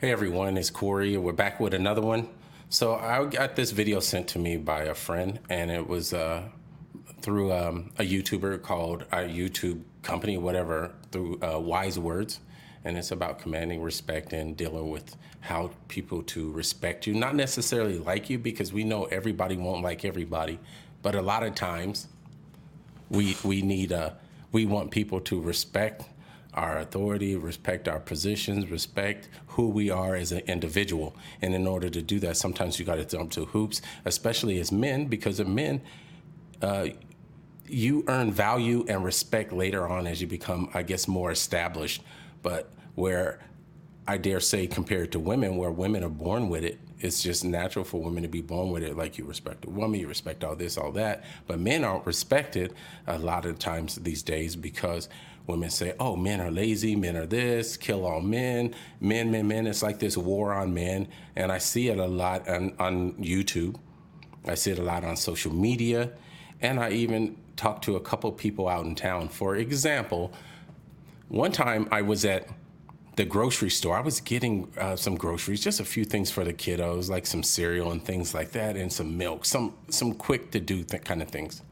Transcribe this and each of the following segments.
Hey everyone, it's Corey. We're back with another one. So I got this video sent to me by a friend, and it was uh, through um, a YouTuber called a YouTube company, whatever, through uh, Wise Words, and it's about commanding respect and dealing with how people to respect you, not necessarily like you, because we know everybody won't like everybody, but a lot of times we we need a we want people to respect our authority, respect our positions, respect who we are as an individual. And in order to do that, sometimes you got to jump to hoops, especially as men, because of men, uh, you earn value and respect later on as you become, I guess, more established. But where I dare say, compared to women, where women are born with it, it's just natural for women to be born with it. Like you respect a woman, you respect all this, all that. But men aren't respected a lot of times these days because women say, oh, men are lazy, men are this, kill all men, men, men, men. It's like this war on men. And I see it a lot on, on YouTube. I see it a lot on social media. And I even talk to a couple people out in town. For example, one time I was at the grocery store. I was getting uh, some groceries, just a few things for the kiddos, like some cereal and things like that, and some milk, some some quick to do th- kind of things.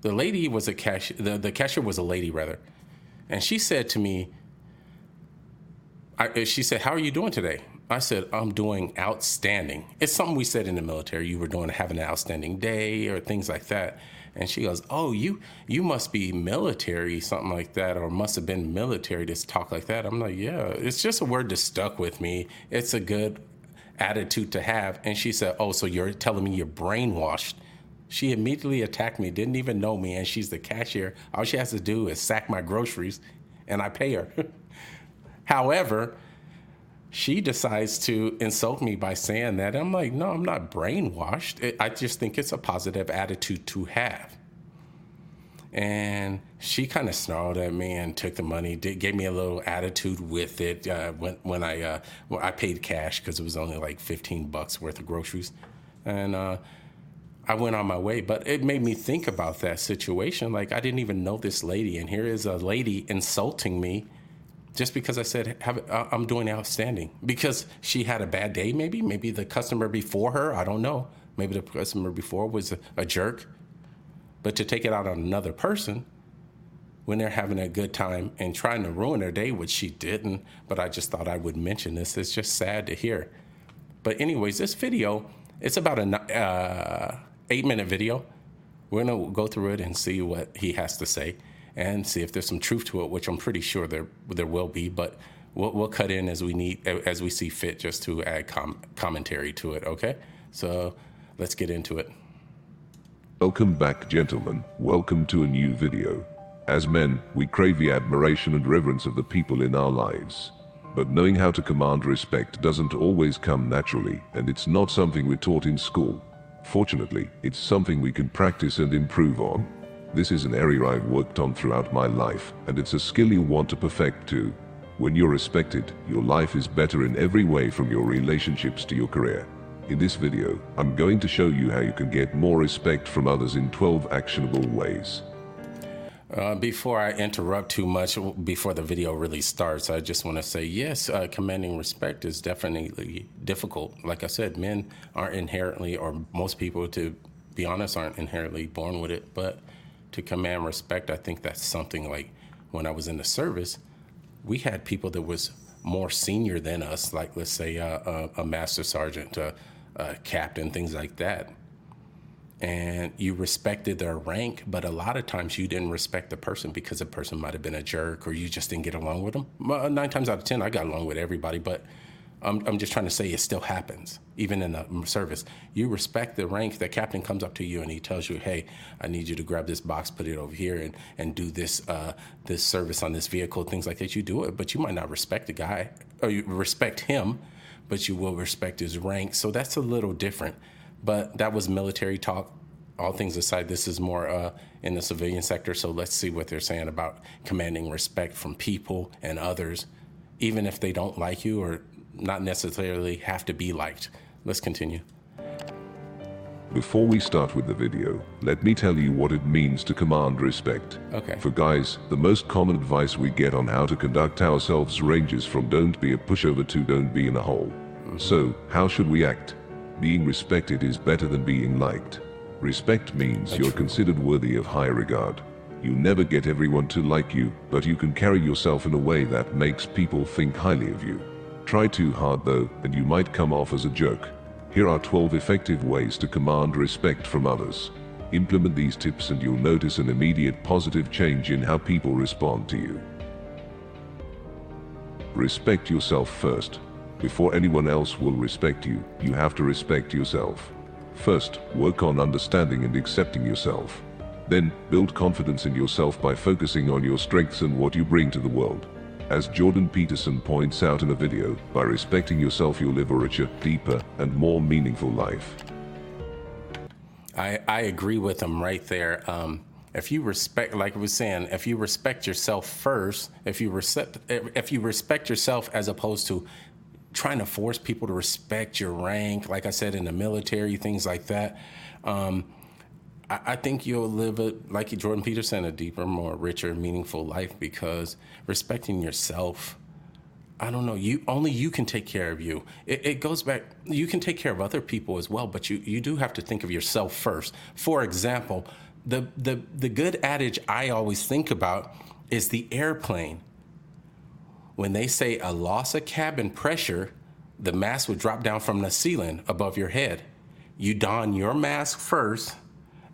The lady was a cash. The, the cashier was a lady rather, and she said to me, I, she said, "How are you doing today?" I said, "I'm doing outstanding." It's something we said in the military. You were doing having an outstanding day or things like that. And she goes, "Oh, you you must be military, something like that, or must have been military to talk like that." I'm like, "Yeah, it's just a word that stuck with me. It's a good attitude to have." And she said, "Oh, so you're telling me you're brainwashed?" She immediately attacked me, didn't even know me, and she's the cashier. All she has to do is sack my groceries, and I pay her. However, she decides to insult me by saying that. I'm like, no, I'm not brainwashed. I just think it's a positive attitude to have. And she kind of snarled at me and took the money, did, gave me a little attitude with it uh, when, when I uh, I paid cash because it was only like 15 bucks worth of groceries. And uh, I went on my way, but it made me think about that situation. Like I didn't even know this lady, and here is a lady insulting me just because I said I'm doing outstanding because she had a bad day. Maybe, maybe the customer before her, I don't know. Maybe the customer before was a, a jerk, but to take it out on another person when they're having a good time and trying to ruin their day, which she didn't. But I just thought I would mention this. It's just sad to hear. But anyways, this video, it's about a uh, eight minute video. We're gonna go through it and see what he has to say and see if there's some truth to it, which I'm pretty sure there there will be. But we'll, we'll cut in as we need as we see fit, just to add com- commentary to it. Okay, so let's get into it. Welcome back, gentlemen. Welcome to a new video. As men, we crave the admiration and reverence of the people in our lives. But knowing how to command respect doesn't always come naturally, and it's not something we're taught in school. Fortunately, it's something we can practice and improve on. This is an area I've worked on throughout my life, and it's a skill you want to perfect too. When you're respected, your life is better in every way from your relationships to your career. In this video, I'm going to show you how you can get more respect from others in 12 actionable ways. Uh, before I interrupt too much, before the video really starts, I just want to say yes, uh, commanding respect is definitely difficult. Like I said, men aren't inherently, or most people, to be honest, aren't inherently born with it. But to command respect, I think that's something like when I was in the service, we had people that was more senior than us, like let's say uh, a, a, master sergeant, a, a captain, things like that. And you respected their rank, but a lot of times you didn't respect the person because the person might have been a jerk or you just didn't get along with them. Nine times out of ten, I got along with everybody, but I'm, I'm just trying to say it still happens, even in the service. You respect the rank. The captain comes up to you and he tells you, "Hey, I need you to grab this box, put it over here, and and do this uh, this service on this vehicle, things like that." You do it, but you might not respect the guy, or you respect him, but you will respect his rank. So that's a little different. But that was military talk. All things aside, this is more uh, in the civilian sector. So let's see what they're saying about commanding respect from people and others, even if they don't like you or not necessarily have to be liked. Let's continue. Before we start with the video, let me tell you what it means to command respect. Okay. For guys, the most common advice we get on how to conduct ourselves ranges from don't be a pushover to don't be in a hole. Mm-hmm. So, how should we act? Being respected is better than being liked. Respect means you're considered worthy of high regard. You never get everyone to like you, but you can carry yourself in a way that makes people think highly of you. Try too hard though, and you might come off as a jerk. Here are 12 effective ways to command respect from others. Implement these tips and you'll notice an immediate positive change in how people respond to you. Respect yourself first. Before anyone else will respect you, you have to respect yourself. First, work on understanding and accepting yourself. Then, build confidence in yourself by focusing on your strengths and what you bring to the world. As Jordan Peterson points out in a video, by respecting yourself you'll live a richer, deeper, and more meaningful life. I, I agree with him right there. Um, if you respect, like I was saying, if you respect yourself first, if you respect, if you respect yourself as opposed to trying to force people to respect your rank, like I said in the military, things like that. Um, I, think you'll live a like Jordan Peterson a deeper, more richer, meaningful life because respecting yourself. I don't know. You only you can take care of you. It, it, goes back. You can take care of other people as well, but you you do have to think of yourself first. For example, the the the good adage I always think about is the airplane when they say a loss of cabin pressure, the mask would drop down from the ceiling above your head. You don your mask first,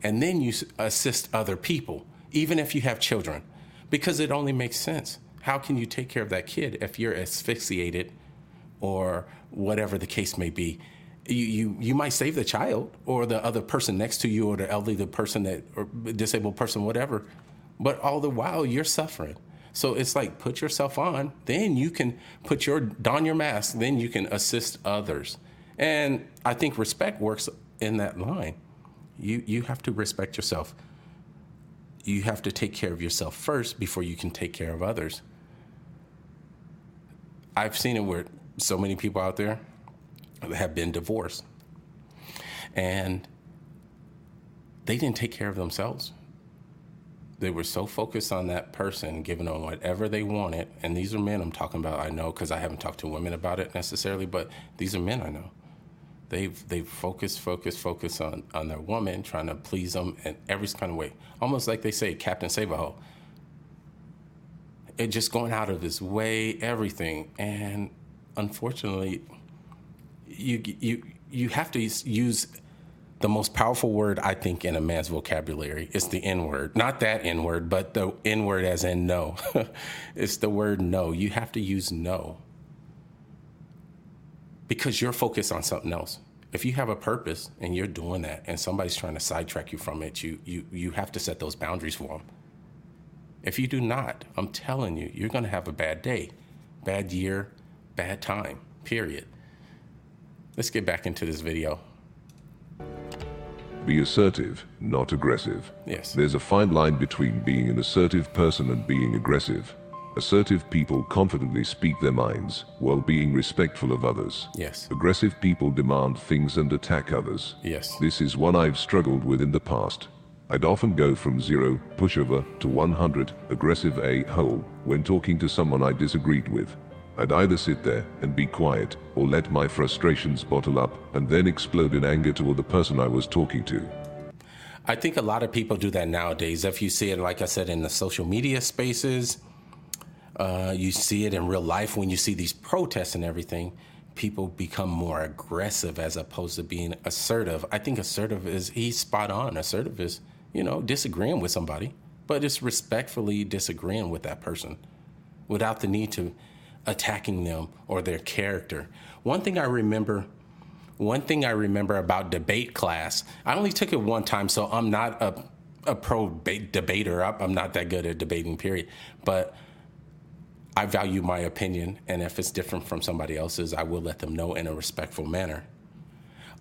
and then you assist other people, even if you have children, because it only makes sense. How can you take care of that kid if you're asphyxiated or whatever the case may be? You, you, you might save the child or the other person next to you or the elderly the person that or disabled person whatever but all the while you're suffering so it's like put yourself on, then you can put your don your mask, then you can assist others. And I think respect works in that line. You you have to respect yourself. You have to take care of yourself first before you can take care of others. I've seen it where so many people out there have been divorced and they didn't take care of themselves they were so focused on that person, giving them whatever they wanted. And these are men I'm talking about. I know because I haven't talked to women about it necessarily, but these are men I know. They've they've focused, focused, focused on on their woman, trying to please them in every kind of way. Almost like they say, Captain Save-A-Ho. It just going out of his way, everything, and unfortunately, you you you have to use the most powerful word I think in a man's vocabulary is the N word. Not that N word, but the N word as in no. it's the word no. You have to use no because you're focused on something else. If you have a purpose and you're doing that and somebody's trying to sidetrack you from it, you, you, you have to set those boundaries for them. If you do not, I'm telling you, you're going to have a bad day, bad year, bad time, period. Let's get back into this video. Be assertive, not aggressive. Yes. There's a fine line between being an assertive person and being aggressive. Assertive people confidently speak their minds while being respectful of others. Yes. Aggressive people demand things and attack others. Yes. This is one I've struggled with in the past. I'd often go from zero, pushover, to 100, aggressive a-hole, when talking to someone I disagreed with. I'd either sit there and be quiet, or let my frustrations bottle up and then explode in anger toward the person I was talking to. I think a lot of people do that nowadays. If you see it, like I said, in the social media spaces, uh, you see it in real life when you see these protests and everything. People become more aggressive as opposed to being assertive. I think assertive is he's spot on. Assertive is you know disagreeing with somebody, but it's respectfully disagreeing with that person without the need to attacking them or their character. One thing I remember, one thing I remember about debate class, I only took it one time, so I'm not a, a pro debater. I'm not that good at debating, period. But I value my opinion, and if it's different from somebody else's, I will let them know in a respectful manner.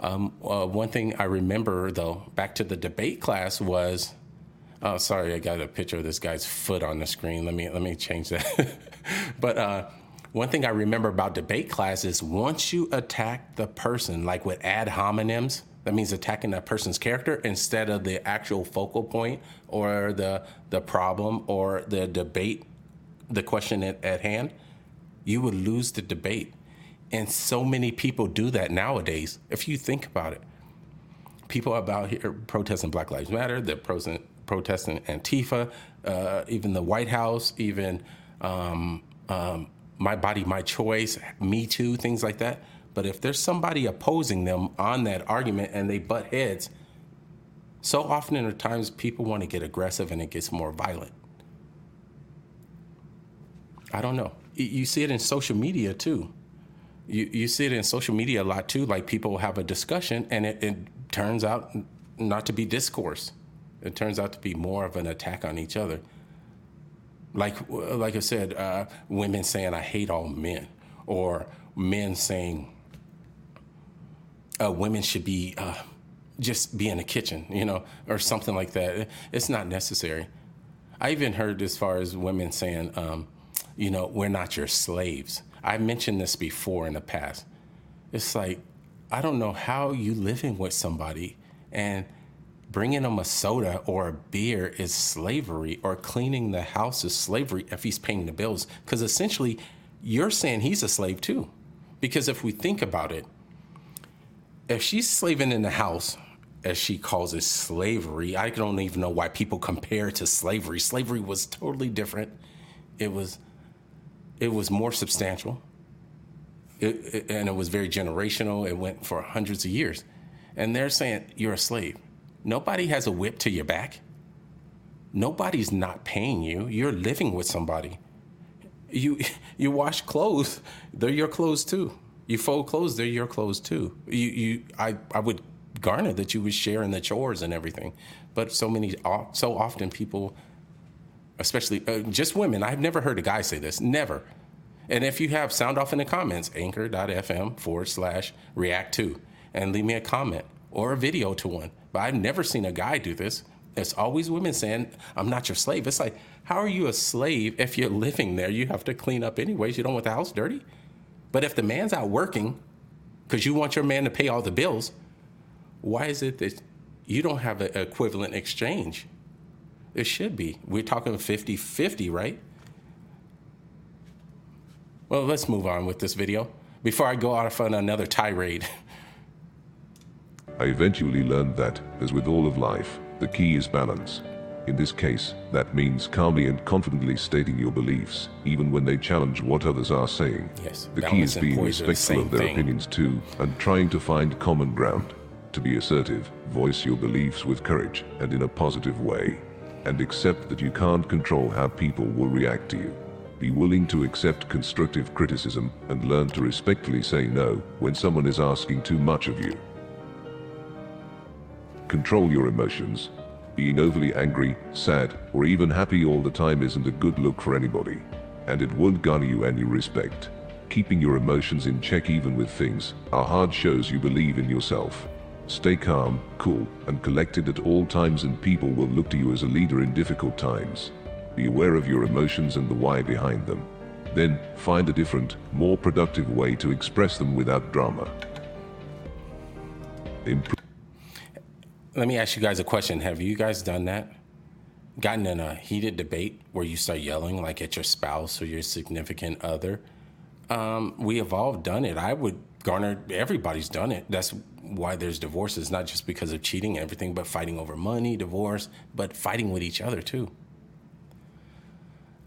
Um, uh, one thing I remember, though, back to the debate class was, oh, sorry, I got a picture of this guy's foot on the screen. Let me let me change that. but uh, one thing I remember about debate class is once you attack the person, like with ad hominems, That means attacking that person's character instead of the actual focal point or the the problem or the debate, the question at, at hand. You would lose the debate. And so many people do that nowadays. If you think about it, people about here protesting Black Lives Matter, they're protesting Antifa, uh, even the White House, even um, um, My Body, My Choice, Me Too, things like that. But if there's somebody opposing them on that argument and they butt heads, so often at times people want to get aggressive and it gets more violent. I don't know. You see it in social media too. You, you see it in social media a lot too. Like people have a discussion and it, it turns out not to be discourse. It turns out to be more of an attack on each other. Like, like I said, uh, women saying, I hate all men, or men saying, uh, women should be uh, just be in the kitchen, you know, or something like that. It's not necessary. I even heard as far as women saying, um, you know, we're not your slaves. I mentioned this before in the past. It's like, I don't know how you living with somebody and bringing them a soda or a beer is slavery or cleaning the house is slavery if he's paying the bills. Because essentially, you're saying he's a slave too. Because if we think about it, if she's slaving in the house, as she calls it slavery, I don't even know why people compare to slavery. Slavery was totally different. It was it was more substantial. It, it, and it was very generational. It went for hundreds of years. And they're saying you're a slave. Nobody has a whip to your back. Nobody's not paying you. You're living with somebody. You you wash clothes, they're your clothes too. You fold clothes, they're your clothes too. You, you, I, I would garner that you would share in the chores and everything, but so many, so often people, especially uh, just women. I've never heard a guy say this. Never. And if you have, sound off in the comments, anchor.fm forward slash react to, and leave me a comment or a video to one. But I've never seen a guy do this. It's always women saying, I'm not your slave. It's like, how are you a slave if you're living there? You have to clean up anyways. You don't want the house dirty. But if the man's out working because you want your man to pay all the bills, why is it that you don't have an equivalent exchange? It should be. We're talking 50 50, right? Well, let's move on with this video before I go off on another tirade. I eventually learned that, as with all of life, the key is balance. In this case, that means calmly and confidently stating your beliefs, even when they challenge what others are saying. Yes, the key is being respectful of their thing. opinions too, and trying to find common ground. To be assertive, voice your beliefs with courage and in a positive way. And accept that you can't control how people will react to you. Be willing to accept constructive criticism and learn to respectfully say no when someone is asking too much of you. Control your emotions being overly angry, sad, or even happy all the time isn't a good look for anybody. And it won't garner you any respect. Keeping your emotions in check even with things are hard shows you believe in yourself. Stay calm, cool, and collected at all times and people will look to you as a leader in difficult times. Be aware of your emotions and the why behind them. Then, find a different, more productive way to express them without drama. Let me ask you guys a question. Have you guys done that? Gotten in a heated debate where you start yelling like at your spouse or your significant other? Um, we have all done it. I would garner, everybody's done it. That's why there's divorces, not just because of cheating and everything, but fighting over money, divorce, but fighting with each other too.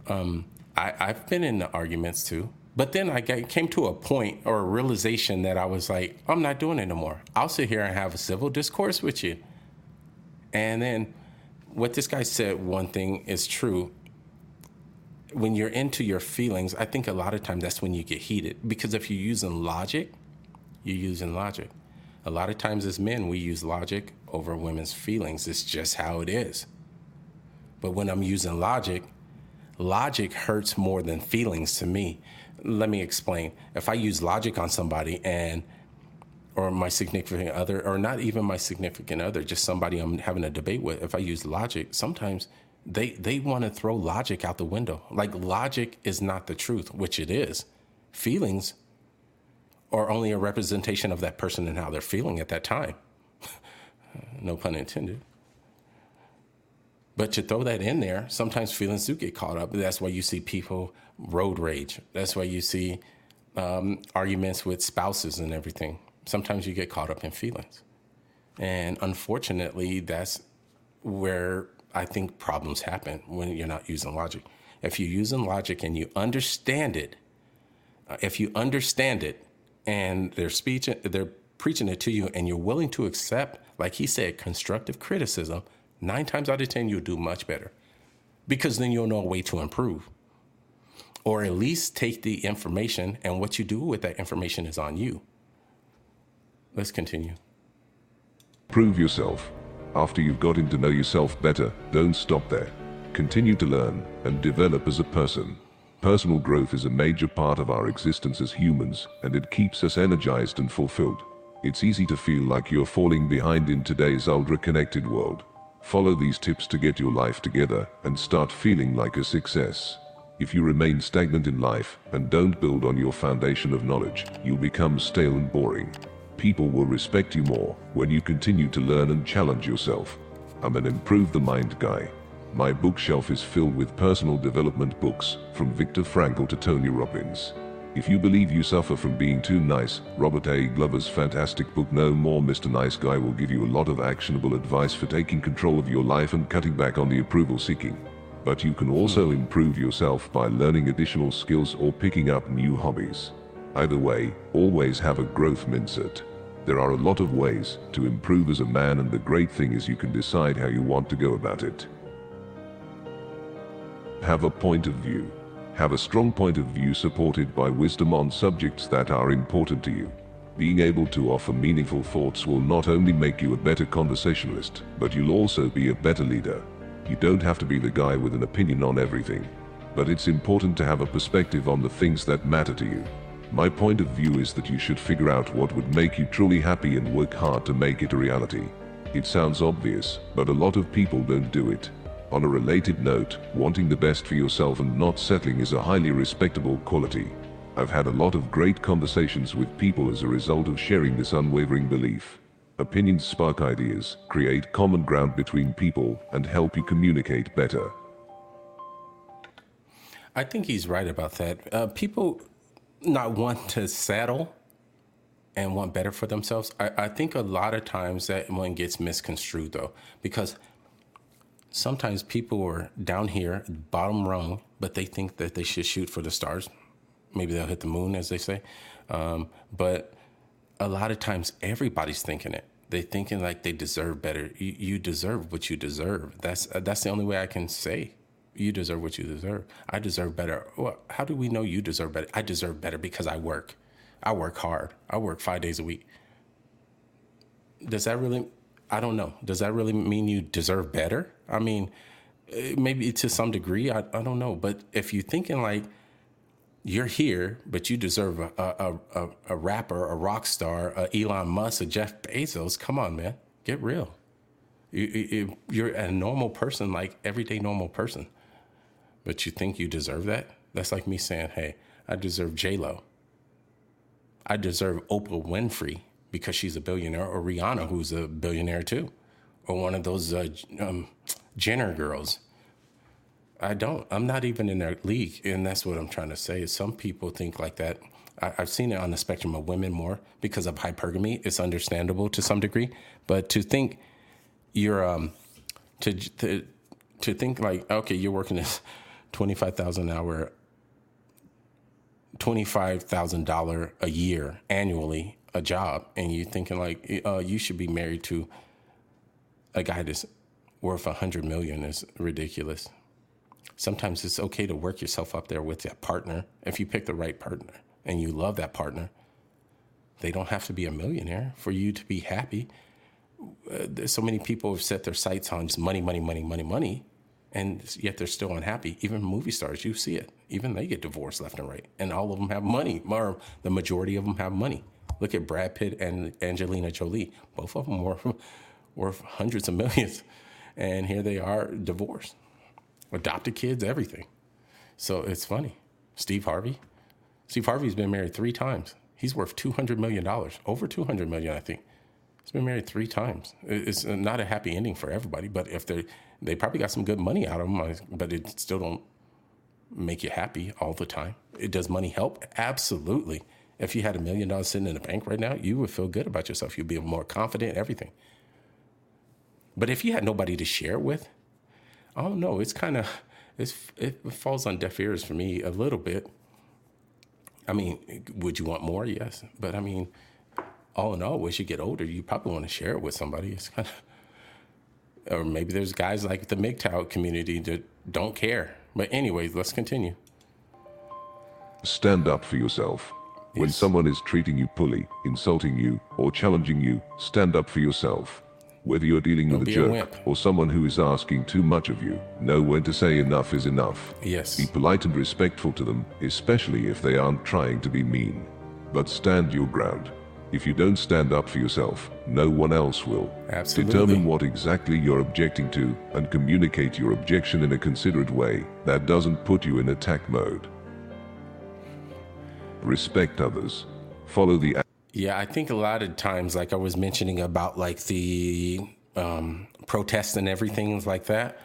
Um, I, I've been in the arguments too. But then I came to a point or a realization that I was like, I'm not doing it no. I'll sit here and have a civil discourse with you. And then what this guy said, one thing is true. When you're into your feelings, I think a lot of times that's when you get heated. Because if you're using logic, you're using logic. A lot of times as men, we use logic over women's feelings. It's just how it is. But when I'm using logic, logic hurts more than feelings to me. Let me explain. If I use logic on somebody and or my significant other, or not even my significant other, just somebody I'm having a debate with, if I use logic, sometimes they they want to throw logic out the window. Like logic is not the truth, which it is. Feelings are only a representation of that person and how they're feeling at that time. No pun intended. But to throw that in there, sometimes feelings do get caught up. That's why you see people road rage. That's why you see um, arguments with spouses and everything. Sometimes you get caught up in feelings. And unfortunately, that's where I think problems happen when you're not using logic. If you're using logic and you understand it, uh, if you understand it and they're speech, they're preaching it to you and you're willing to accept, like he said, constructive criticism, nine times out of 10, you'll do much better because then you'll know a way to improve. Or at least take the information and what you do with that information is on you. Let's continue. Prove yourself. After you've gotten to know yourself better, don't stop there. Continue to learn and develop as a person. Personal growth is a major part of our existence as humans, and it keeps us energized and fulfilled. It's easy to feel like you're falling behind in today's ultra-connected world. Follow these tips to get your life together and start feeling like a success. If you remain stagnant in life and don't build on your foundation of knowledge, you'll become stale and boring. People will respect you more when you continue to learn and challenge yourself. I'm an improve the mind guy. My bookshelf is filled with personal development books, from Viktor Frankl to Tony Robbins. If you believe you suffer from being too nice, Robert A. Glover's fantastic book No More Mr. Nice Guy will give you a lot of actionable advice for taking control of your life and cutting back on the approval seeking. But you can also improve yourself by learning additional skills or picking up new hobbies. Either way, always have a growth mindset. There are a lot of ways to improve as a man and the great thing is you can decide how you want to go about it. Have a point of view. Have a strong point of view supported by wisdom on subjects that are important to you. Being able to offer meaningful thoughts will not only make you a better conversationalist, but you'll also be a better leader. You don't have to be the guy with an opinion on everything. But it's important to have a perspective on the things that matter to you. My point of view is that you should figure out what would make you truly happy and work hard to make it a reality. It sounds obvious, but a lot of people don't do it. On a related note, wanting the best for yourself and not settling is a highly respectable quality. I've had a lot of great conversations with people as a result of sharing this unwavering belief. Opinions spark ideas, create common ground between people, and help you communicate better. I think he's right about that. Uh, people not want to settle and want better for themselves. I, I think a lot of times that one gets misconstrued though, because sometimes people are down here, bottom rung, but they think that they should shoot for the stars. Maybe they'll hit the moon, as they say. Um, but a lot of times, everybody's thinking it. They're thinking like they deserve better. You, you deserve what you deserve. That's uh, that's the only way I can say you deserve what you deserve. I deserve better. Well, how do we know you deserve better? I deserve better because I work. I work hard. I work five days a week. Does that really? I don't know. Does that really mean you deserve better? I mean, eh, maybe to some degree. I, I don't know. But if you're thinking like you're here, but you deserve a, a, a, a rapper, a rock star, a Elon Musk, a Jeff Bezos, come on, man. Get real. You, you, you're a normal person, like everyday normal person but you think you deserve that? That's like me saying, hey, I deserve J Lo. I deserve Oprah Winfrey because she's a billionaire, or Rihanna, who's a billionaire too, or one of those uh, um, Jenner girls. I don't. I'm not even in their league, and that's what I'm trying to say. Is some people think like that. I, have seen it on the spectrum of women more because of hypergamy. It's understandable to some degree, but to think you're um to to to think like okay, you're working this 25,000 hour $25,000 a year annually a job and you're thinking like uh, you should be married to a guy that's worth a 100 million is ridiculous. Sometimes it's okay to work yourself up there with that partner if you pick the right partner and you love that partner. They don't have to be a millionaire for you to be happy. Uh, so many people have set their sights on just money, money, money, money, money and yet they're still unhappy. Even movie stars, you see it. Even they get divorced left and right, and all of them have money. Or the majority of them have money. Look at Brad Pitt and Angelina Jolie. Both of them were worth hundreds of millions, and here they are divorced, adopted kids, everything. So it's funny. Steve Harvey. Steve Harvey's been married three times. He's worth two hundred million dollars, over 200 million, I think. He's been married three times. It's not a happy ending for everybody, but if they they probably got some good money out of them, but it still don't make you happy all the time. It does money help? Absolutely. If you had a million dollars sitting in the bank right now, you would feel good about yourself. You'd be more confident, everything. But if you had nobody to share with, I don't know. It's kind of it falls on deaf ears for me a little bit. I mean, would you want more? Yes, but I mean, all in all, as you get older, you probably want to share it with somebody. It's kind of, or maybe there's guys like the MGTOW community that don't care. But anyways, let's continue. Stand up for yourself. Yes. When someone is treating you poorly, insulting you, or challenging you, stand up for yourself. Whether you're dealing Don't with a jerk a or someone who is asking too much of you, know when to say enough is enough. Yes. Be polite and respectful to them, especially if they aren't trying to be mean. But stand your ground. If you don't stand up for yourself, no one else will. Absolutely. Determine what exactly you're objecting to and communicate your objection in a considerate way that doesn't put you in attack mode. Respect others. Follow the yeah, I think a lot of times, like I was mentioning about like the um, protests and everything like that,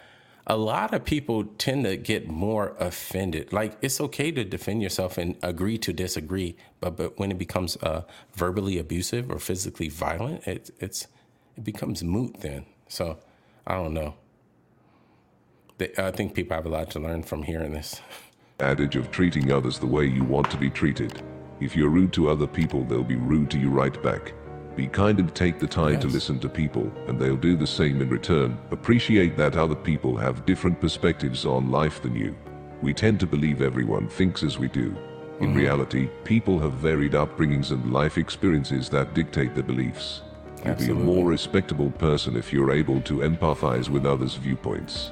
a lot of people tend to get more offended. Like it's okay to defend yourself and agree to disagree, but but when it becomes uh, verbally abusive or physically violent, it, it's it becomes moot then. So I don't know. I think people have a lot to learn from hearing this. Adage of treating others the way you want to be treated. If you're rude to other people, they'll be rude to you right back. Be kind and take the time yes. to listen to people, and they'll do the same in return. Appreciate that other people have different perspectives on life than you. We tend to believe everyone thinks as we do. In mm-hmm. reality, people have varied upbringings and life experiences that dictate their beliefs. You'll be a more respectable person if you're able to empathize with others' viewpoints.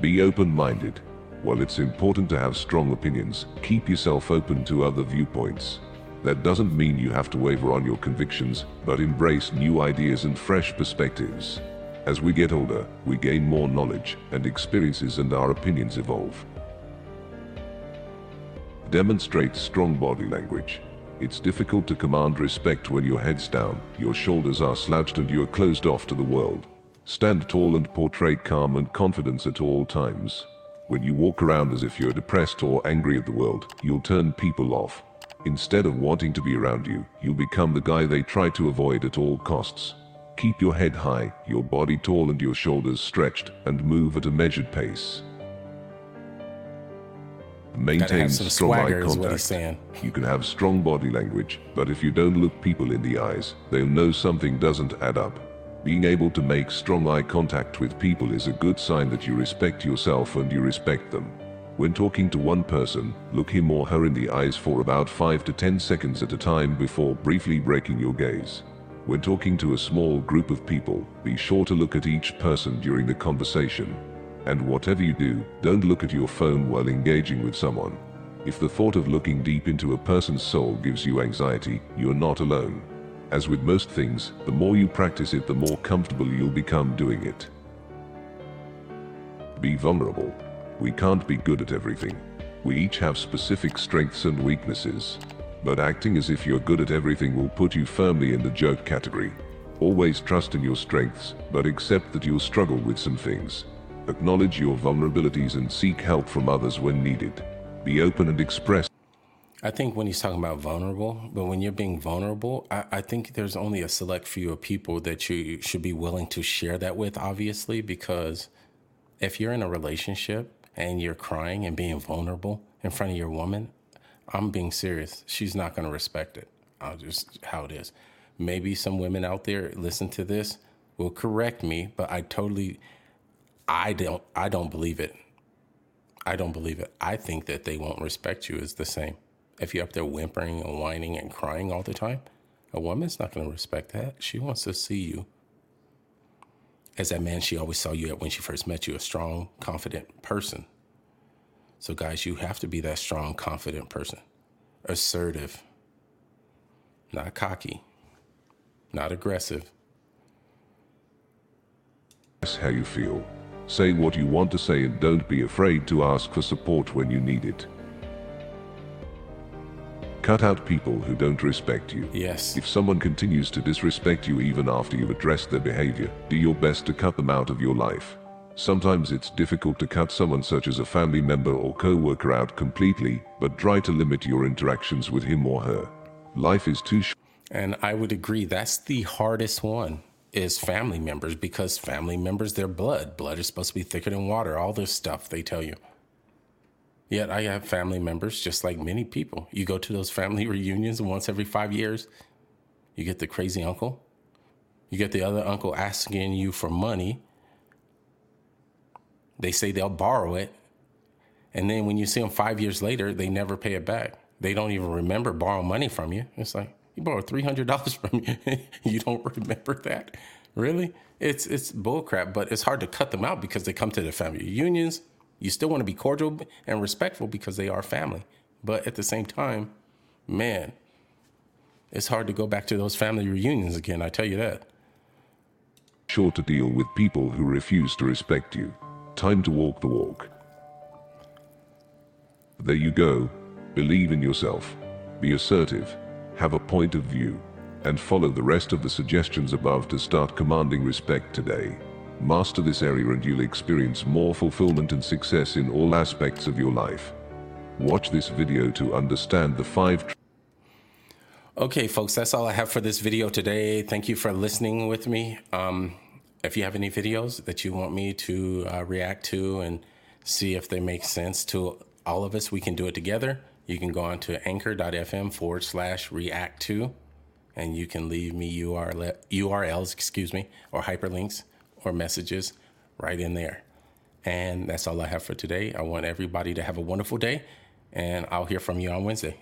Be open minded. While it's important to have strong opinions, keep yourself open to other viewpoints. That doesn't mean you have to waver on your convictions, but embrace new ideas and fresh perspectives. As we get older, we gain more knowledge and experiences and our opinions evolve. Demonstrate strong body language. It's difficult to command respect when your head's down, your shoulders are slouched and you're closed off to the world. Stand tall and portray calm and confidence at all times. When you walk around as if you're depressed or angry at the world, you'll turn people off. Instead of wanting to be around you, you'll become the guy they try to avoid at all costs. Keep your head high, your body tall and your shoulders stretched, and move at a measured pace. Maintain strong eye contact. You can have strong body language, but if you don't look people in the eyes, they'll know something doesn't add up. Being able to make strong eye contact with people is a good sign that you respect yourself and you respect them. When talking to one person, look him or her in the eyes for about 5 to 10 seconds at a time before briefly breaking your gaze. When talking to a small group of people, be sure to look at each person during the conversation. And whatever you do, don't look at your phone while engaging with someone. If the thought of looking deep into a person's soul gives you anxiety, you're not alone. As with most things, the more you practice it, the more comfortable you'll become doing it. Be vulnerable. We can't be good at everything. We each have specific strengths and weaknesses. But acting as if you're good at everything will put you firmly in the jerk category. Always trust in your strengths, but accept that you'll struggle with some things. Acknowledge your vulnerabilities and seek help from others when needed. Be open and express I think when he's talking about vulnerable, but when you're being vulnerable, I, I, think there's only a select few of people that you should be willing to share that with, obviously, because if you're in a relationship and you're crying and being vulnerable in front of your woman, I'm being serious. She's not going to respect it. I'll just how it is. Maybe some women out there listen to this will correct me, but I totally, I don't, I don't believe it. I don't believe it. I think that they won't respect you as the same if you're up there whimpering and whining and crying all the time, a woman's not going to respect that. She wants to see you as that man she always saw you at when she first met you, a strong, confident person. So, guys, you have to be that strong, confident person, assertive, not cocky, not aggressive. That's how you feel. Say what you want to say and don't be afraid to ask for support when you need it. Cut out people who don't respect you. Yes. If someone continues to disrespect you even after you've addressed their behavior, do your best to cut them out of your life. Sometimes it's difficult to cut someone such as a family member or co-worker out completely, but try to limit your interactions with him or her. Life is too short. And I would agree that's the hardest one is family members because family members their blood. Blood is supposed to be thicker than water, all this stuff they tell you. Yet I have family members just like many people. You go to those family reunions once every five years, you get the crazy uncle. You get the other uncle asking you for money. They say they'll borrow it. And then when you see them five years later, they never pay it back. They don't even remember borrowing money from you. It's like, you borrowed $300 from you. you don't remember that? Really? It's, it's bullcrap, but it's hard to cut them out because they come to the family reunions you still want to be cordial and respectful because they are family. But at the same time, man, it's hard to go back to those family reunions again, I tell you that. Sure to deal with people who refuse to respect you. Time to walk the walk. There you go. Believe in yourself. Be assertive. Have a point of view. And follow the rest of the suggestions above to start commanding respect today. Master this area and you'll experience more fulfillment and success in all aspects of your life. Watch this video to understand the five. Okay, folks, that's all I have for this video today. Thank you for listening with me. Um, if you have any videos that you want me to uh, react to and see if they make sense to all of us, we can do it together. You can go on to anchor.fm forward slash react to, and you can leave me URL, URLs, excuse me, or hyperlinks or messages right in there. And that's all I have for today. I want everybody to have a wonderful day, and I'll hear from you on Wednesday.